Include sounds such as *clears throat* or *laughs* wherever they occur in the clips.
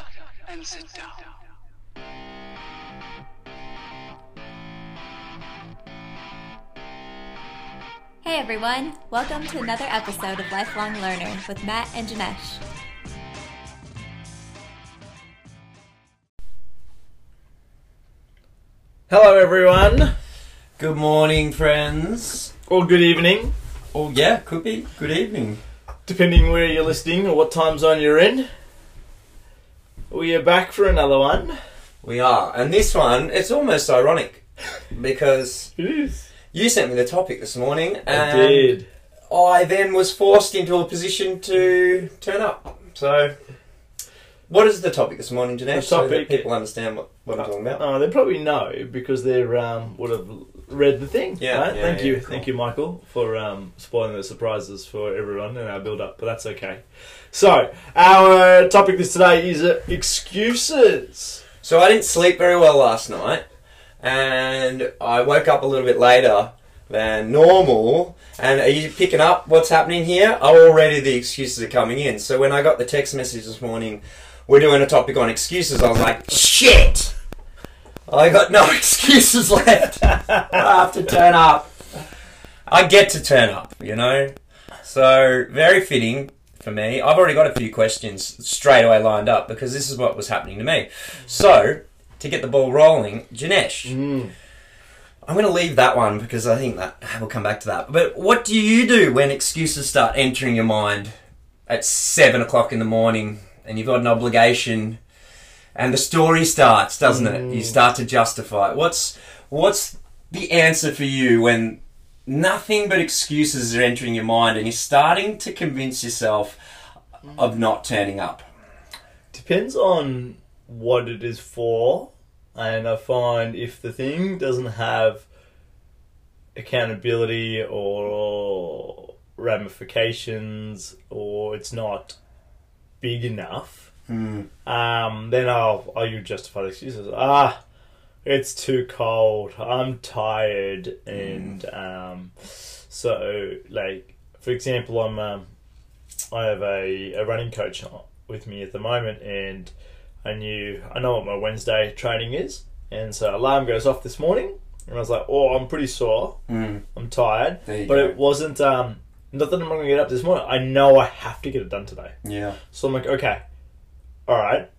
up and sit down. Hey everyone, welcome to another episode of Lifelong Learner with Matt and Janesh. Hello, everyone. Good morning, friends. Or good evening, Oh, yeah, could be. Good evening. depending where you're listening or what time zone you're in. We are back for another one. We are. And this one, it's almost ironic because It is. you sent me the topic this morning I and did. I then was forced into a position to turn up. So, what is the topic this morning, Janesh? The So that people understand what, what I'm talking about. Oh, they probably know because they um, would have read the thing. Yeah, right? yeah, Thank yeah, you, cool. thank you, Michael, for um, spoiling the surprises for everyone in our build-up. But that's okay. So our topic this today is uh, excuses. So, I didn't sleep very well last night and I woke up a little bit later than normal. And are you picking up what's happening here? Already the excuses are coming in. So when I got the text message this morning, we're doing a topic on excuses, I was like, shit! I got no *laughs* excuses left. I have to turn up. I get to turn up, you know? So, very fitting for me. I've already got a few questions straight away lined up because this is what was happening to me. So, to get the ball rolling, Janesh, Mm. I'm going to leave that one because I think that we'll come back to that. But what do you do when excuses start entering your mind at seven o'clock in the morning and you've got an obligation and the story starts, doesn't it? You mm. start to justify. it. What's what's the answer for you when nothing but excuses are entering your mind and you're starting to convince yourself of not turning up? Depends on what it is for, and I find if the thing doesn't have accountability or ramifications, or it's not big enough, Hmm. um, then I'll I'll use justified excuses. Ah, it's too cold. I'm tired, and um, so like for example, I'm um, I have a, a running coach with me at the moment, and I knew I know what my Wednesday training is, and so alarm goes off this morning, and I was like, oh, I'm pretty sore, Mm. I'm tired, but go. it wasn't um. Not that I'm not going to get up this morning. I know I have to get it done today. Yeah. So I'm like, okay, all right.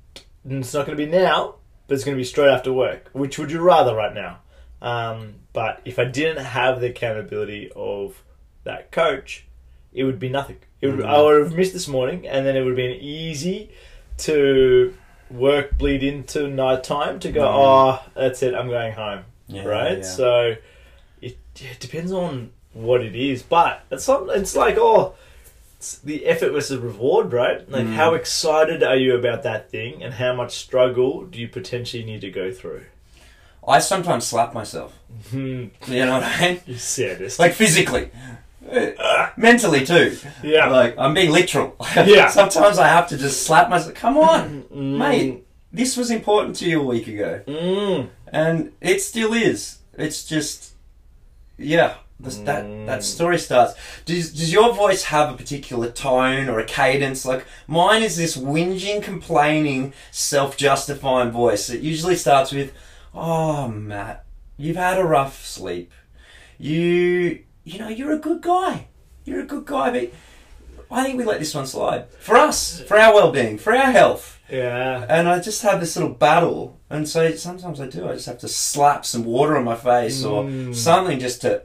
And It's not going to be now, but it's going to be straight after work. Which would you rather right now? Um, but if I didn't have the accountability of that coach, it would be nothing. It would, I mm. would have missed this morning, and then it would have been easy to work bleed into night time to go. Oh, that's it. I'm going home. Yeah, right. yeah. So it, it depends on what it is, but it's not. It's like oh the effort versus reward, right? Like, Mm. how excited are you about that thing, and how much struggle do you potentially need to go through? I sometimes slap myself. Hmm, You know what I mean? *laughs* you. Like physically. Mentally too. yeah, Like I'm being literal. *laughs* Yeah. Sometimes I have to just slap myself. Come on, Mm, mate. This was important to you a week ago, Mm, and it still is. It's just, yeah. This, that Mm. that story starts. Does does your voice have a particular tone or a cadence? Like mine is this whinging, complaining, self-justifying voice. It usually starts with, "Oh, Matt, you've had a rough sleep. You, you know, you're a good guy. You're a good guy, but." I think we let this one slide. For us, for our well being, for our health. yeah. And I just have this little battle. And so sometimes I do. I just have to slap some water on my face or Mm. something just to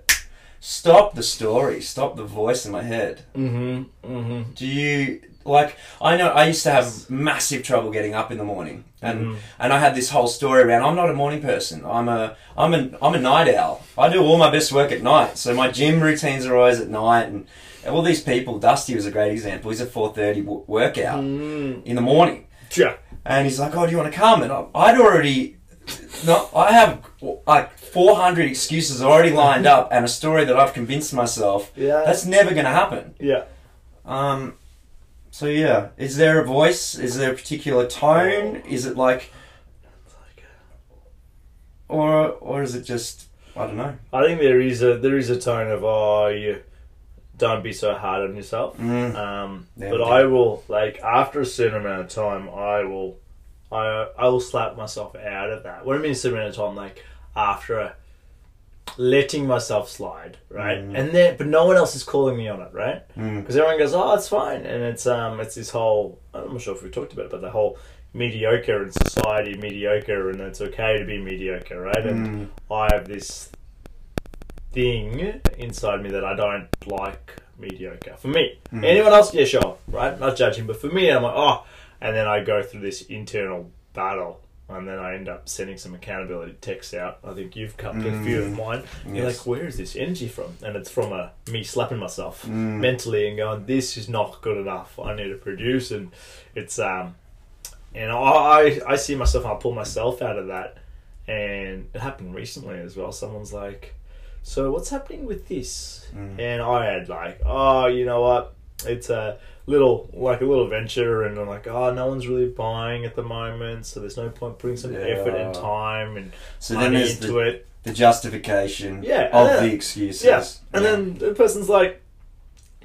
stop the story, stop the voice in my head. Mm-hmm. Mm-hmm. Do you like? I know I used to have massive trouble getting up in the morning, and Mhm. and I had this whole story around. I'm not a morning person. I'm a I'm a I'm a night owl. I do all my best work at night. So my gym routines are always at night, and all these people. Dusty was a great example. He's a 4:30 w- workout Mm. in the morning. Yeah. And he's like, "Oh, do you want to come?" And I- I'd already, no, I have like 400 excuses already lined up, and a story that I've convinced myself Yeah. that's never going to happen. yeah. Um, so yeah, is there a voice? Is there a particular tone? Is it like, or or is it just I don't know? I think there is a there is a tone of oh you don't be so hard on yourself. Mm. Um, Yeah, but. I will like after a certain amount of time, I will I I will slap myself out of that. What I mean is amount of like after letting myself slide, right? Mm. And then, but no one else is calling me on it, right? Mm. Because everyone goes, "Oh, it's fine," and it's um, it's this whole. I'm not sure if we talked about it, but the whole mediocre in society, mediocre, and it's okay to be mediocre, right? And Mm. I have this thing inside me that I don't like mediocre. For me, Mm. anyone else, yeah, sure, right? Not judging, but for me, I'm like, oh, and then I go through this internal battle. And then I end up sending some accountability texts out. I think you've cut a few of Mm. mine. You're like, where is this energy from? And it's from a me slapping myself Mm. mentally and going, "This is not good enough. I need to produce." And it's um, and I I see myself and I pull myself out of that. And it happened recently as well. Someone's like, "So what's happening with this?" Mm. And I had like, "Oh, you know what? It's a little like a little venture." And I'm like, "Oh, no one's really buying at the moment, so there's no point putting some effort and time and So then money into the, it." the justification Yeah, of yeah. the excuses. Yeah, and Yeah. then the person's like,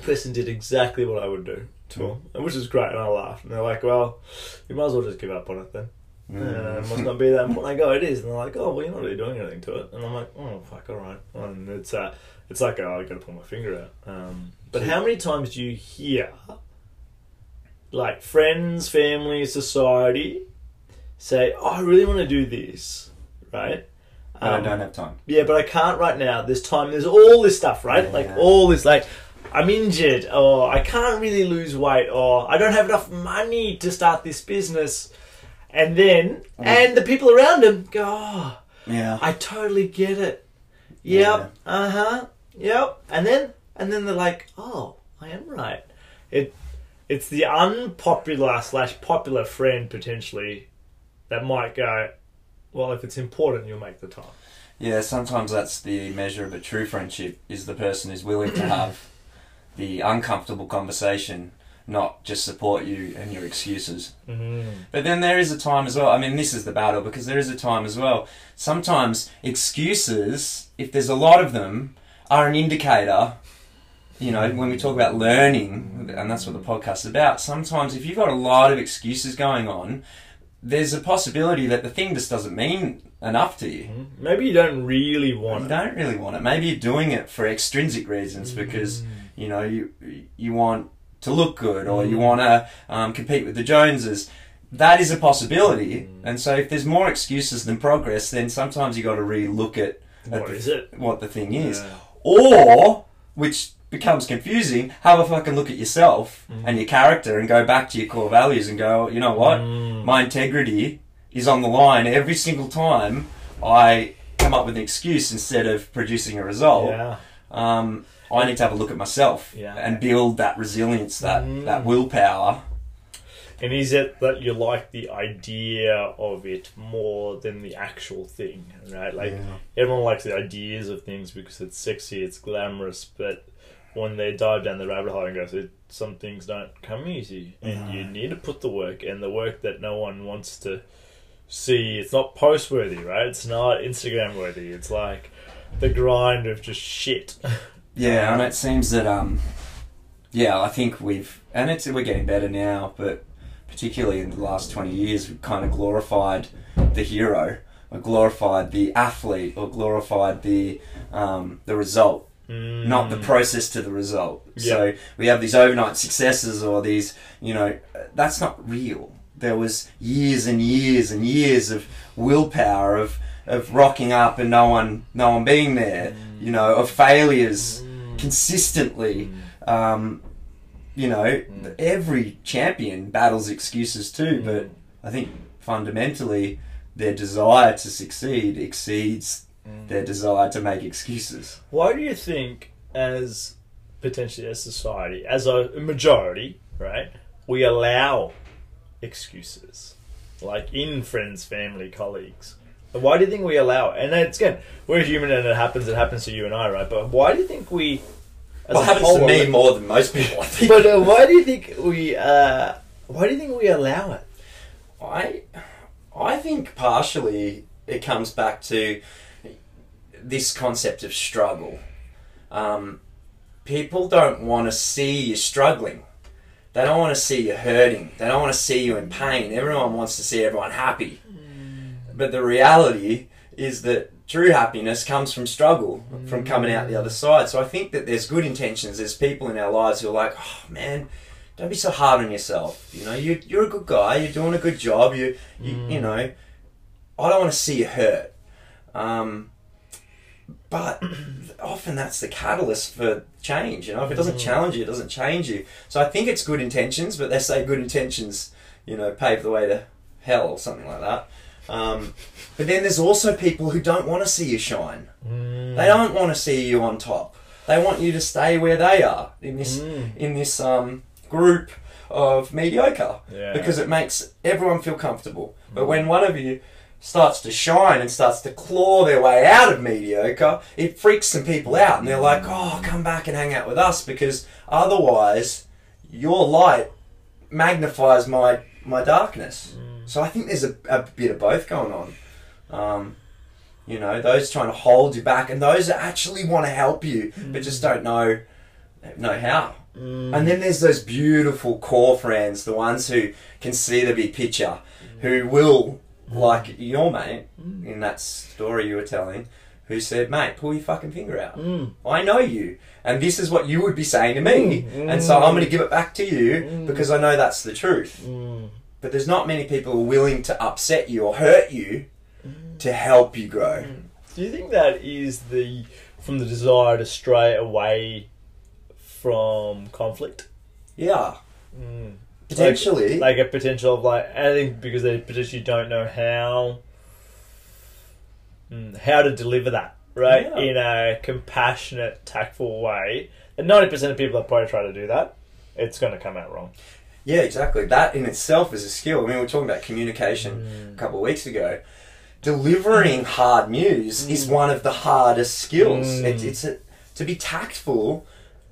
"Person did exactly what I would do to Mm. him," which is great, and I laughed. And they're like, "Well, you might as well just give up on it then. Mm. Uh, it must not be that important." I go, "It is," and they're like, "Oh, well, you're not really doing anything to it." And I'm like, "Oh, fuck, all right." And it's uh, it's like, oh, I got to pull my finger out. Um, but how many times do you hear, like friends, family, society, say, "Oh, I really want to do this," right? But Um, I don't have time. yeah, but I can't right now. There's time. There's all this stuff, right? Like all this, like I'm injured, or I can't really lose weight, or I don't have enough money to start this business. And then, Mm. and the people around him go, oh, Yeah. I totally get it. Yeah. Yep. Uh huh. Yep. And then, and then they're like, oh, I am right. It, it's the unpopular slash popular friend potentially that might go, well, if it's important, you'll make the time. Yeah, sometimes that's the measure of a true friendship is the person is willing to have *clears throat* the uncomfortable conversation, not just support you and your excuses. Mm. But then there is a time as well. I mean, this is the battle because there is a time as well. Sometimes excuses, if there's a lot of them, are an indicator. You know, when we talk about learning, and that's what the podcast is about, sometimes if you've got a lot of excuses going on, there's a possibility that the thing just doesn't mean enough to you. Mm-hmm. Maybe you don't really want You it. don't really want it. Maybe you're doing it for extrinsic reasons mm. because you know you you want to look good or you want to um, compete with the Joneses. That is a possibility, mm. and so if there's more excuses than progress, then sometimes you got to re-look at, at What the- is it? what the thing is, Yeah. Or which becomes confusing. Have a fucking look at yourself and your character, and go back to your core values and go, you know what, Mm. my integrity is on the line every single time I come up with an excuse instead of producing a result. Yeah. Um, I need to have a look at myself Yeah. and build that resilience, that Mm. that willpower. And is it that you like the idea of it more than the actual thing, right? Like Yeah. everyone likes the ideas of things because it's sexy, it's glamorous, but when they dive down the rabbit hole and go, some things don't come easy, and you need to put the work, and the work that no one wants to see. It's not post worthy, right? It's not Instagram worthy. It's like the grind of just shit. *laughs* Yeah, and it seems that um, yeah, I think we've and it's we're getting better now, but particularly in the last twenty years, we've kind of glorified the hero, or glorified the athlete, or glorified the um, the result. not the process to the result. So we have these overnight successes or these, you know, that's not real. There was years and years and years of willpower of of rocking up and no one no one being there. You know, of failures consistently. Um, you know, mm. every champion battles excuses too, mm. but I think fundamentally their desire to succeed exceeds mm. their desire to make excuses. Why do you think, as potentially as society, as a majority, right, we allow excuses, like in friends, family, colleagues? Why do you think we allow it? And it's again, we're human, and it happens. It happens to you and I, right? But why do you think we? As Well, a it happens to me more than most people, I think. But uh, why do you think we? Uh, why do you think we allow it? I, I think partially it comes back to this concept of struggle. Um, people don't want to see you struggling. They don't want to see you hurting. They don't want to see you in pain. Everyone wants to see everyone happy. But the reality is that true happiness comes from struggle, from coming out the other mm. side. So I think that there's good intentions. There's people in our lives who are like, oh man, don't be so hard on yourself. You know, you, you're a good guy. You're doing a good job. You, you, you mm. know, I don't want to see you hurt. Um, but *clears throat* often that's the catalyst for change. You know, if it doesn't mm. challenge you, it doesn't change you. So I think it's good intentions, but they say good intentions, you know, pave the way to hell or something like that. Um, but then there's also people who don't want to see you shine. They don't want to see you on top. They want you to stay where they are in this in this um, group of mediocre Yeah. because it makes everyone feel comfortable. But when one of you starts to shine and starts to claw their way out of mediocre, it freaks some people out and they're like, "Oh, come back and hang out with us because otherwise your light magnifies my my darkness." So I think there's a, a bit of both going on. Um, you know, those trying to hold you back and those that actually want to help you but just mm. don't know know how. Mm. And then there's those beautiful core friends, the ones who can see the big picture, mm. who will, like your mate in that story you were telling, who said, "Mate, pull your fucking finger out. I know you, and this is what you would be saying to me, and so I'm going to give it back to you because I know that's the truth." But there's not many people willing to upset you or hurt you to help you grow. Do you think that is the from the desire to stray away from conflict? Yeah, Mm. potentially. Like a potential of like I think because they potentially don't know how mm, how to deliver that right Yeah. in a compassionate, tactful way. And ninety percent of people that probably try to do that, it's going to come out wrong. Yeah, exactly. That in itself is a skill. I mean, we were talking about communication mm. a couple of weeks ago. Delivering mm. hard news is mm. one of the hardest skills. Mm. It, it's a, to be tactful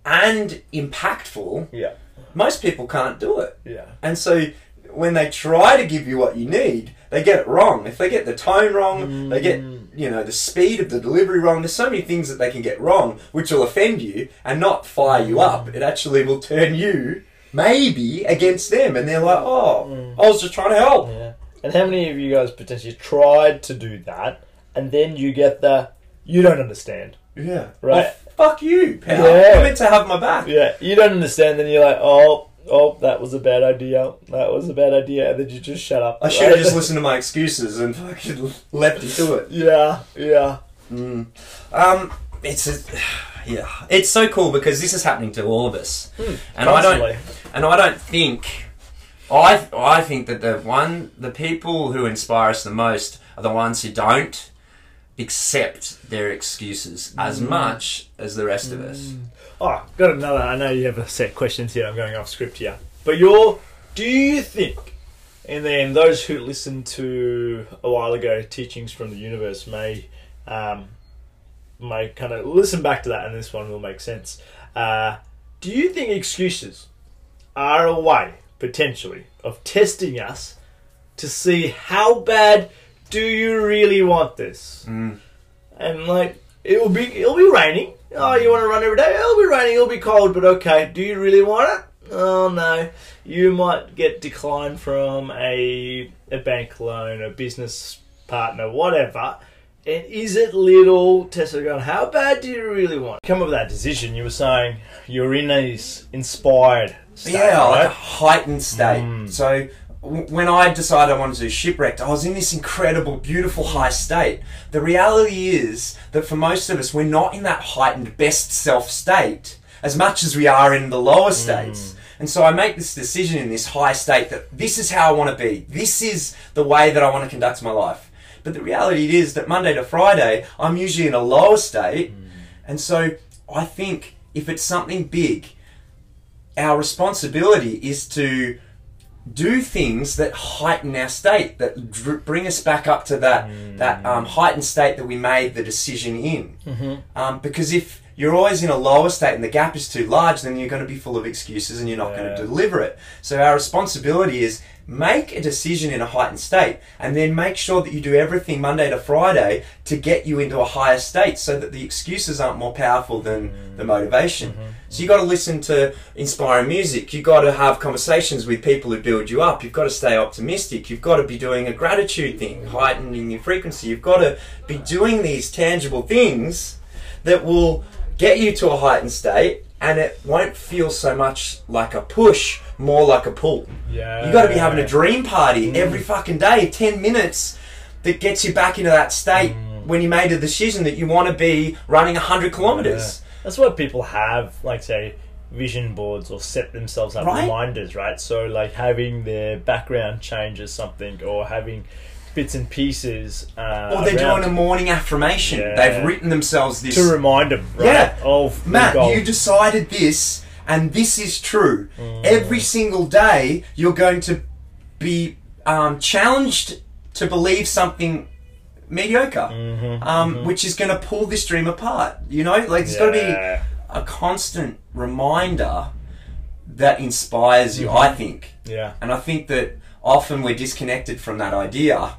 and impactful. Yeah, Most people can't do it, yeah, and so when they try to give you what you need, they get it wrong. If they get the tone wrong, they get you know the speed of the delivery wrong. There's so many things that they can get wrong, which will offend you and not fire you up. It actually will turn you maybe against them, and they're like, "Oh, I was just trying to help." yeah. And how many of you guys potentially tried to do that, and then you get the you don't understand. Yeah, Right. Well, fuck you, pal. Yeah. You're meant to have my back. Yeah, you don't understand. Then you're like, oh, oh, that was a bad idea. That was a bad idea, and then you just shut up. I should have just *laughs* listened to my excuses and fucking *laughs* leapt into it. Yeah, yeah. Mm. Um, it's a, yeah, it's so cool because this is happening to all of us, hmm. and I don't, and I don't think, I I think that the one, the people who inspire us the most are the ones who don't accept their excuses as hmm. much as the rest of us. Hmm. Oh, got another. I know you have a set questions here. I'm going off script here, but you're. Do you think? And then those who listened to a while ago teachings from the universe may, um, may kind of listen back to that, and this one will make sense. Uh, do you think excuses are a way potentially of testing us to see how bad do you really want this? Mm. And like it will be it'll be raining. Oh, you want to run every day? It'll be raining. It'll be cold, but okay. Do you really want it? Oh no. You might get declined from a a bank loan, a business partner, whatever. And is it little Tesla going? How bad do you really want? Come up with that decision. You were saying you're in this inspired state, yeah, like a heightened state. Mm. So w- when I decided I wanted to do shipwrecked, I was in this incredible, beautiful high state. The reality is that for most of us, we're not in that heightened best self state as much as we are in the lower states. And so I make this decision in this high state that this is how I want to be. This is the way that I want to conduct my life. But the reality is that Monday to Friday, I'm usually in a lower state. And so I think if it's something big, our responsibility is to do things that heighten our state, that dr- bring us back up to that that um, heightened state that we made the decision in. Um, because if you're always in a lower state and the gap is too large, then you're going to be full of excuses and you're not going to deliver it. So our responsibility is make a decision in a heightened state and then make sure that you do everything Monday to Friday to get you into a higher state so that the excuses aren't more powerful than mm. the motivation. Mm-hmm. So you got to listen to inspiring music. You got to have conversations with people who build you up. You've got to stay optimistic. You've got to be doing a gratitude thing, heightening your frequency. You've got to be doing these tangible things that will get you to a heightened state and it won't feel so much like a push, more like a pull. Yeah. You got to be having a dream party mm. every fucking day, 10 minutes that gets you back into that state mm. when you made a decision that you want to be running 100 kilometers. That's what people have, like say, vision boards or set themselves up Right. reminders, right? So like having their background change or something, or having bits and pieces. Uh, Or they're doing a morning affirmation. Yeah. They've written themselves this. to remind them, right? Yeah. Of Matt, goal. you decided this, and this is true. Mm. Every single day, you're going to be um, challenged to believe something mediocre, Mm-hmm, um, which is going to pull this dream apart. You know, like it's got to be a constant reminder that inspires you. I think, Yeah. and I think that often we're disconnected from that idea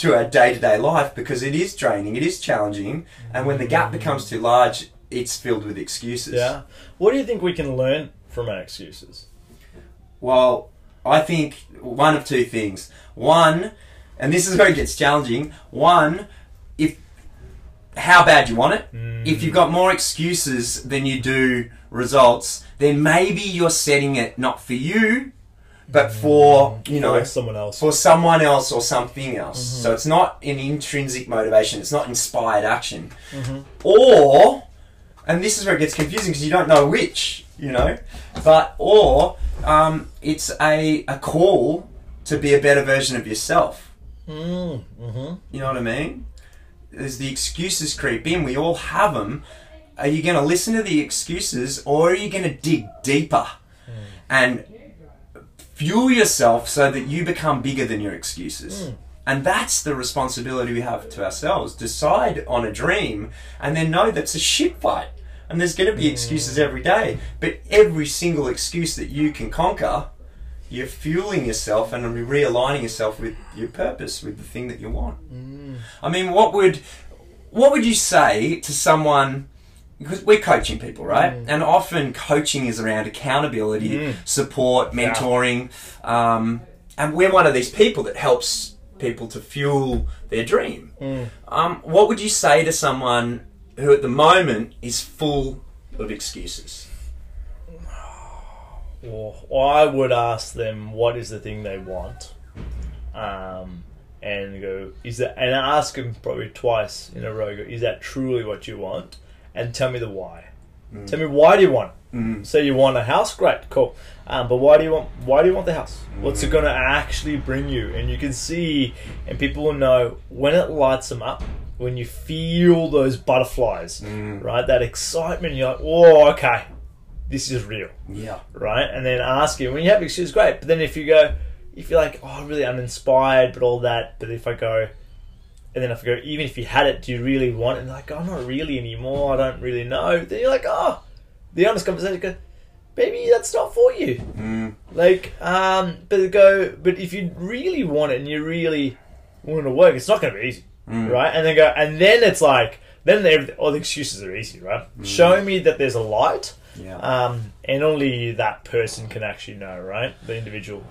to our day to day life because it is draining, it is challenging, and when the gap mm. becomes too large, it's filled with excuses. Yeah. What do you think we can learn from our excuses? Well, I think one of two things. One, and this is where it gets challenging. One, if how bad you want it. If mm. you've got more excuses than you do results, then maybe you're setting it not for you, but for you know Or someone else. for someone else or something else. So it's not an intrinsic motivation. It's not inspired action. Or, and this is where it gets confusing because you don't know which, you know, but or um, it's a a call to be a better version of yourself. Mm, hmm You know what I mean? As the excuses creep in, we all have them. Are you going to listen to the excuses or are you going to dig deeper and fuel yourself so that you become bigger than your excuses? Hmm. And that's the responsibility we have to ourselves. Decide on a dream and then know that's a shit fight. And there's going to be excuses hmm. every day. But every single excuse that you can conquer, you're fueling yourself and realigning yourself with your purpose, with the thing that you want. Hmm. I mean, what would what would you say to someone? Because we're coaching people, right? And often coaching is around accountability, support, mentoring, um, and we're one of these people that helps people to fuel their dream. Um, what would you say to someone who, at the moment, is full of excuses? Or I would ask them what is the thing they want, um, and go is that and ask them probably twice in a row. Go, is that truly what you want? And tell me the why. Tell me why do you want? it? Mm. Say you want a house, great, cool. Um, but why do you want? Why do you want the house? What's it going to actually bring you? And you can see, and people will know when it lights them up. When you feel those butterflies, right? That excitement, you're like, "Oh, okay, this is real." Yeah. right? And then ask you when you have excuses, great. But then if you go, if you're like, oh, really uninspired, but all that. But if I go, and then if I go, even if you had it, do you really want it? And like, oh, not really anymore. I don't really know. Then you're like, oh, the honest conversation. Go, maybe that's not for you. Mm. Like, um, but go, but if you really want it and you really want it to work, it's not going to be easy, right? And then go, and then it's like, then all the excuses are easy, right? Show me that there's a light, Yeah. um, and only that person can actually know, right? The individual.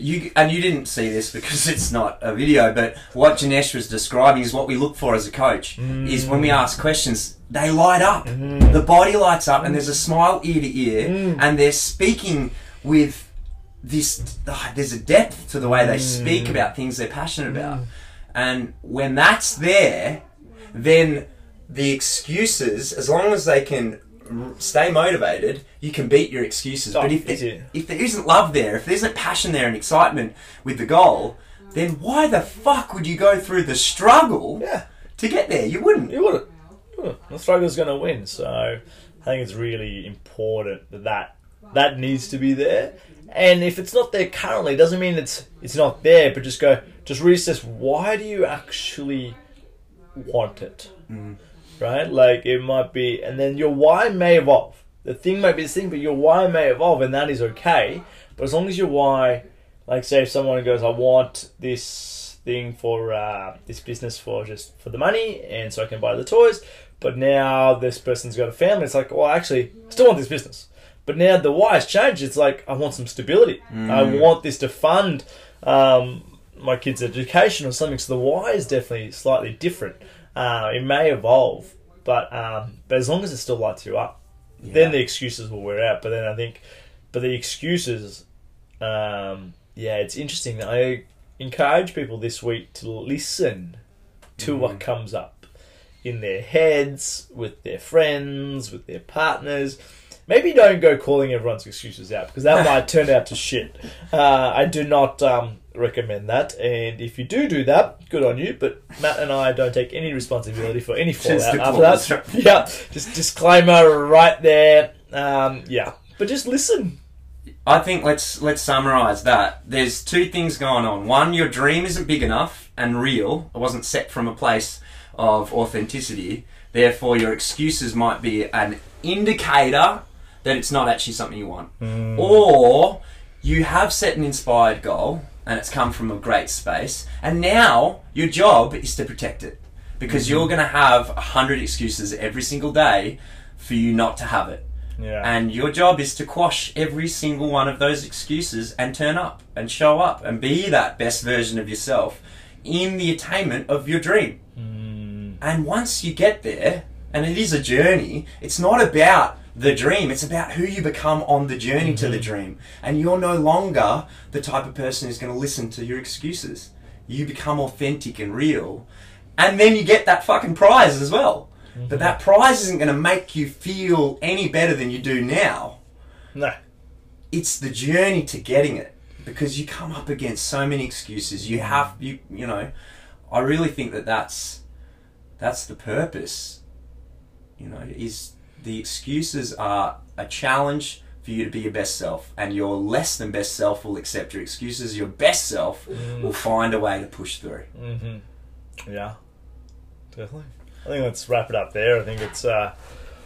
You and you didn't see this because it's not a video, but what Janesh was describing is what we look for as a coach. Is when we mm. ask questions, they light up, mm. the body lights up, and mm. there's a smile ear to ear, and they're speaking with this. there's a depth to the way they speak about things they're passionate about, and when that's there, then the excuses, as long as they can stay motivated, you can beat your excuses. Oh, but if if there isn't love there, if there isn't passion there and excitement with the goal, then why the fuck would you go through the struggle Yeah, to get there? You wouldn't. you wouldn't. You wouldn't. The struggle's going to win. So I think it's really important that, that that needs to be there. And if it's not there currently, doesn't mean it's it's not there. But just go, just reassess. Why do you actually want it? Mm. Right? Like it might be, and then your why may evolve. The thing might be the thing, but your why may evolve, and that is okay. But as long as your why, like say, if someone goes, "I want this thing for uh, this business for just for the money, and so I can buy the toys," but now this person's got a family, it's like, well, actually, I still want this business. But now the why has changed. It's like I want some stability. I want this to fund um, my kid's education or something. So the why is definitely slightly different. Uh, it may evolve, but um, but as long as it still lights you up, then the excuses will wear out. But then I think, but the excuses, um, yeah, it's interesting. I encourage people this week to listen to what comes up in their heads, with their friends, with their partners. Maybe don't go calling everyone's excuses out because that *laughs* might turn out to shit. Uh, I do not um, recommend that. And if you do do that, good on you. But Matt and I don't take any responsibility for any *laughs* fallout after that. *laughs* Yeah, just disclaimer right there. Um, yeah, but just listen. I think let's let's summarize that. There's two things going on. One, your dream isn't big enough and real. It wasn't set from a place of authenticity. Therefore, your excuses might be an indicator that it's not actually something you want. Or you have set an inspired goal and it's come from a great space, and now your job is to protect it because mm-hmm. you're going to have a hundred excuses every single day for you not to have it. Yeah. And your job is to quash every single one of those excuses and turn up and show up and be that best version of yourself in the attainment of your dream. Mm. And once you get there, and it is a journey, it's not about the dream, it's about who you become on the journey to the mm-hmm. dream. And you're no longer the type of person who's going to listen to your excuses. You become authentic and real. And then you get that fucking prize as well. But mm-hmm. that prize isn't going to make you feel any better than you do now no. it's the journey to getting it because you come up against so many excuses you mm-hmm. have you you know i really think that that's that's the purpose you know is the excuses are a challenge for you to be your best self and your less than best self will accept your excuses your best self mm. will find a way to push through mm-hmm. Yeah. Definitely. I think let's wrap it up there. I think it's. Uh,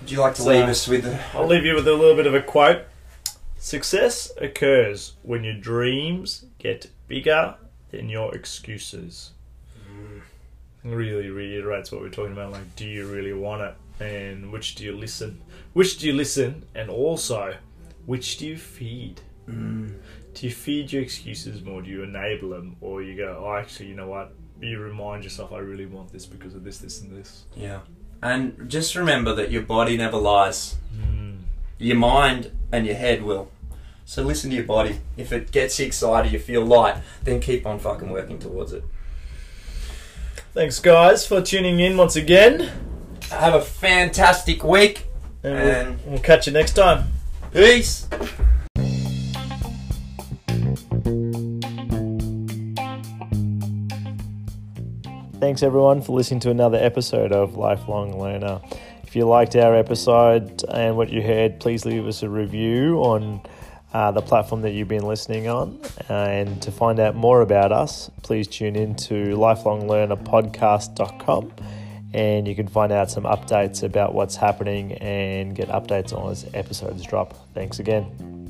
would you like to So- uh, leave us with the I'll leave you with a little bit of a quote. Success occurs when your dreams get bigger than your excuses. Mm. Really reiterates what we're talking about. Like, do you really want it? And which do you listen? Which do you listen? And also, which do you feed? Mm. Do you feed your excuses more? Do you enable them? Or you go, oh, actually, you know what? You remind yourself, I really want this because of this, this, and this. Yeah. And just remember that your body never lies. Hmm. Your mind and your head will. So listen to your body. If it gets you excited, you feel light, then keep on fucking working towards it. Thanks, guys, for tuning in once again. Have a fantastic week. And And- we'll, we'll catch you next time. Peace. Thanks everyone for listening to another episode of Lifelong Learner. If you liked our episode and what you heard, please leave us a review on uh, the platform that you've been listening on. And to find out more about us, please tune in to lifelonglearnerpodcast.com and you can find out some updates about what's happening and get updates on as episodes drop. Thanks again.